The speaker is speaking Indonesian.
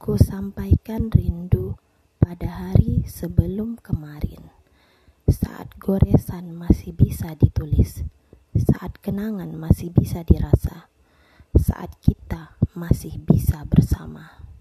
Ku sampaikan rindu pada hari sebelum kemarin. Saat goresan masih bisa ditulis Saat kenangan masih bisa dirasa Saat kita masih bisa bersama.